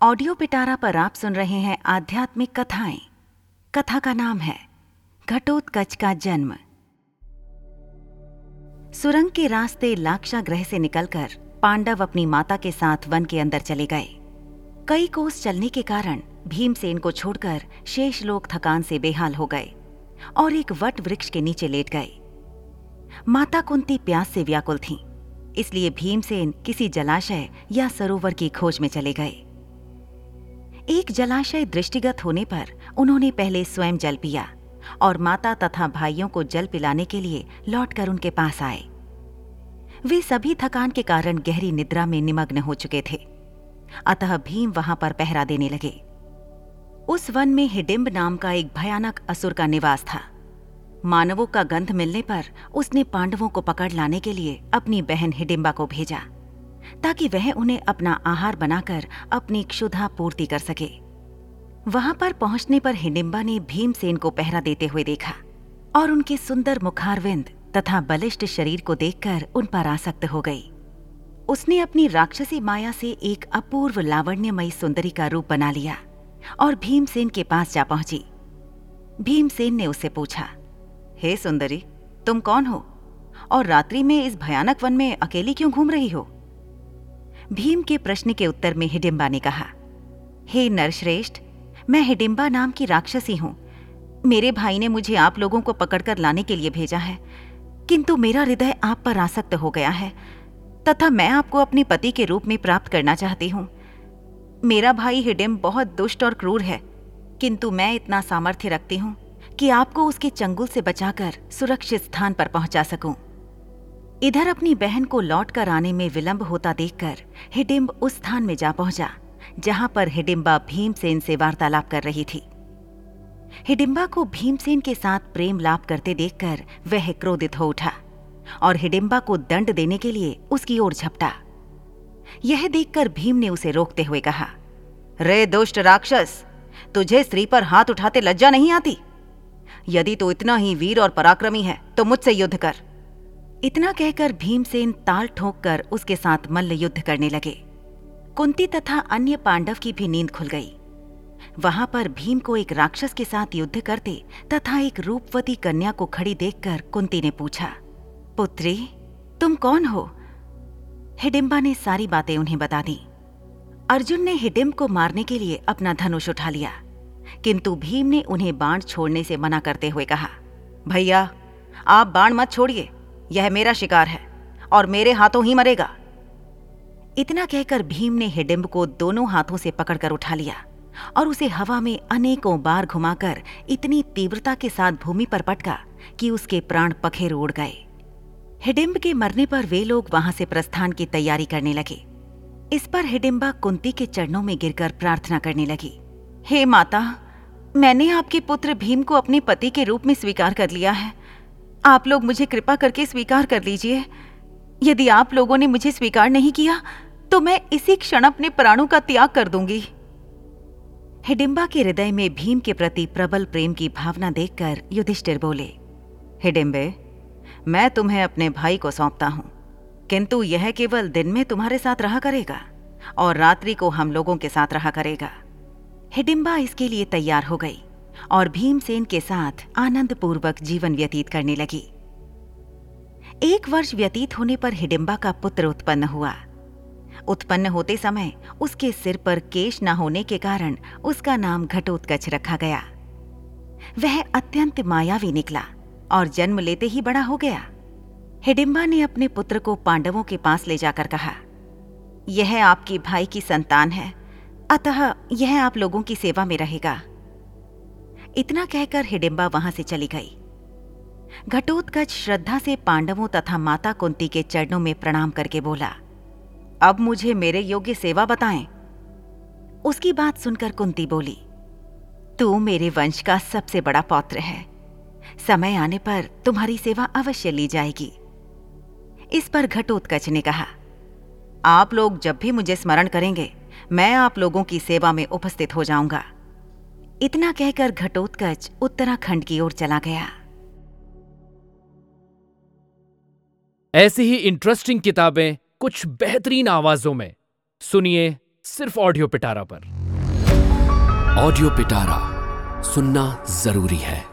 Audio पिटारा पर आप सुन रहे हैं आध्यात्मिक कथाएँ। कथा का नाम है घटोत्कच का जन्म। सुरंग के रास्ते लाक्षा ग्रह से निकलकर पांडव अपनी माता के साथ वन के अंदर चले गए। कई कोस चलने के कारण भीमसेन को छोड़कर शेष लोग थकान से बेहाल हो गए और एक वट वृक्ष के नीचे लेट गए। माता कुंती प्यास से व्याकुल थीं, इसलिए भीमसेन किसी जलाशय या सरोवर की खोज में चले गए। एक जलाशय दृष्टिगत होने पर उन्होंने पहले स्वयं जल पिया और माता तथा भाइयों को जल पिलाने के लिए लौटकर उनके पास आए। वे सभी थकान के कारण गहरी निद्रा में निमग्न हो चुके थे। अतः भीम वहाँ पर पहरा देने लगे। उस वन में हिडिम्ब नाम का एक भयानक असुर का निवास था। मानवों का गंध मिलने पर उसने पांडवों को पकड़ लाने के लिए अपनी बहन हिडिम्बा को भेजा। ताकि वह उन्हें अपना आहार बनाकर अपनी क्षुधा पूर्ति कर सके। वहाँ पर पहुँचने पर हिडिम्बा ने भीमसेन को पहरा देते हुए देखा और उनके सुंदर मुखारविंद तथा बलिष्ठ शरीर को देखकर उन पर आसक्त हो गई। उसने अपनी राक्षसी माया से एक अपूर्व लावण्यमयी सुंदरी का रूप बना लिया और भीमसेन के पास जा पहुँची। भीमसेन ने उससे पूछा, हे सुंदरी, तुम कौन हो? और रात्रि में इस भयानक वन में अकेली क्यों घूम रही हो? भीम के प्रश्न के उत्तर में हिडिम्बा ने कहा, हे नरश्रेष्ठ, मैं हिडिम्बा नाम की राक्षसी हूँ। मेरे भाई ने मुझे आप लोगों को पकड़कर लाने के लिए भेजा है, किंतु मेरा हृदय आप पर आसक्त हो गया है, तथा मैं आपको अपने पति के रूप में प्राप्त करना चाहती हूँ। मेरा भाई हिडिम बहुत दुष्ट और क्रूर है, किंतु मैं इतना सामर्थ्य रखती हूँ कि आपको उसके चंगुल से बचाकर सुरक्षित स्थान पर पहुँचा सकूँ। इधर अपनी बहन को लौट कर आने में विलंब होता देखकर हिडिम्ब उस स्थान में जा पहुँचा, जहाँ पर हिडिम्बा भीमसेन से वार्तालाप कर रही थी। हिडिम्बा को भीमसेन के साथ प्रेम लाभ करते देखकर वह क्रोधित हो उठा और हिडिम्बा को दंड देने के लिए उसकी ओर झपटा। यह देखकर भीम ने उसे रोकते हुए कहा, रे दुष्ट राक्षस, तुझे स्त्री पर हाथ उठाते लज्जा नहीं आती? यदि तू तो इतना ही वीर और पराक्रमी है तो मुझसे युद्ध कर। इतना कहकर भीमसेन ताल ठोक कर उसके साथ मल्ल युद्ध करने लगे। कुंती तथा अन्य पांडव की भी नींद खुल गई। वहाँ पर भीम को एक राक्षस के साथ युद्ध करते तथा एक रूपवती कन्या को खड़ी देखकर कुंती ने पूछा, पुत्री, तुम कौन हो? हिडिम्बा ने सारी बातें उन्हें बता दी। अर्जुन ने हिडिम्ब को मारने के लिए अपना धनुष उठा लिया, किंतु भीम ने उन्हें बाण छोड़ने से मना करते हुए कहा, भैया, आप बाण मत छोड़िए। यह मेरा शिकार है और मेरे हाथों ही मरेगा। इतना कहकर भीम ने हिडिम्ब को दोनों हाथों से पकड़कर उठा लिया और उसे हवा में अनेकों बार घुमाकर इतनी तीव्रता के साथ भूमि पर पटका कि उसके प्राण पखेर उड़ गए। हिडिम्ब के मरने पर वे लोग वहाँ से प्रस्थान की तैयारी करने लगे। इस पर हिडिम्बा कुंती के चरणों में गिरकर प्रार्थना करने लगी। हे माता, मैंने आपके पुत्र भीम को अपने पति के रूप में स्वीकार कर लिया है। आप लोग मुझे कृपा करके स्वीकार कर लीजिए। यदि आप लोगों ने मुझे स्वीकार नहीं किया तो मैं इसी क्षण अपने प्राणों का त्याग कर दूँगी। हिडिम्बा के हृदय में भीम के प्रति प्रबल प्रेम की भावना देखकर युधिष्ठिर बोले, हिडिम्बे, मैं तुम्हें अपने भाई को सौंपता हूँ, किंतु यह केवल दिन में तुम्हारे साथ रहा करेगा और रात्रि को हम लोगों के साथ रहा करेगा। हिडिम्बा इसके लिए तैयार हो गई। और भीमसेन के साथ आनंद पूर्वक जीवन व्यतीत करने लगी। एक वर्ष व्यतीत होने पर हिडिम्बा का पुत्र उत्पन्न हुआ। उत्पन्न होते समय उसके सिर पर केश न होने के कारण उसका नाम घटोत्कच रखा गया। वह अत्यंत मायावी निकला और जन्म लेते ही बड़ा हो गया। हिडिम्बा ने अपने पुत्र को पांडवों के पास ले जाकर कहा, यह आपकी भाई की संतान है। अतः यह आप लोगों की सेवा में रहेगा। इतना कहकर हिडिम्बा वहाँ से चली गई। घटोत्कच श्रद्धा से पांडवों तथा माता कुंती के चरणों में प्रणाम करके बोला, अब मुझे मेरे योग्य सेवा बताएँ। उसकी बात सुनकर कुंती बोली, तू मेरे वंश का सबसे बड़ा पौत्र है। समय आने पर तुम्हारी सेवा अवश्य ली जाएगी। इस पर घटोत्कच ने कहा, आप लोग जब भी मुझे स्मरण करेंगे, मैं आप लोगों की सेवा में उपस्थित हो जाऊँगा। इतना कहकर घटोत्कच उत्तराखंड की ओर चला गया। ऐसी ही इंटरेस्टिंग किताबें कुछ बेहतरीन आवाजों में। सुनिए सिर्फ़ ऑडियो पिटारा पर। ऑडियो पिटारा सुनना ज़रूरी है।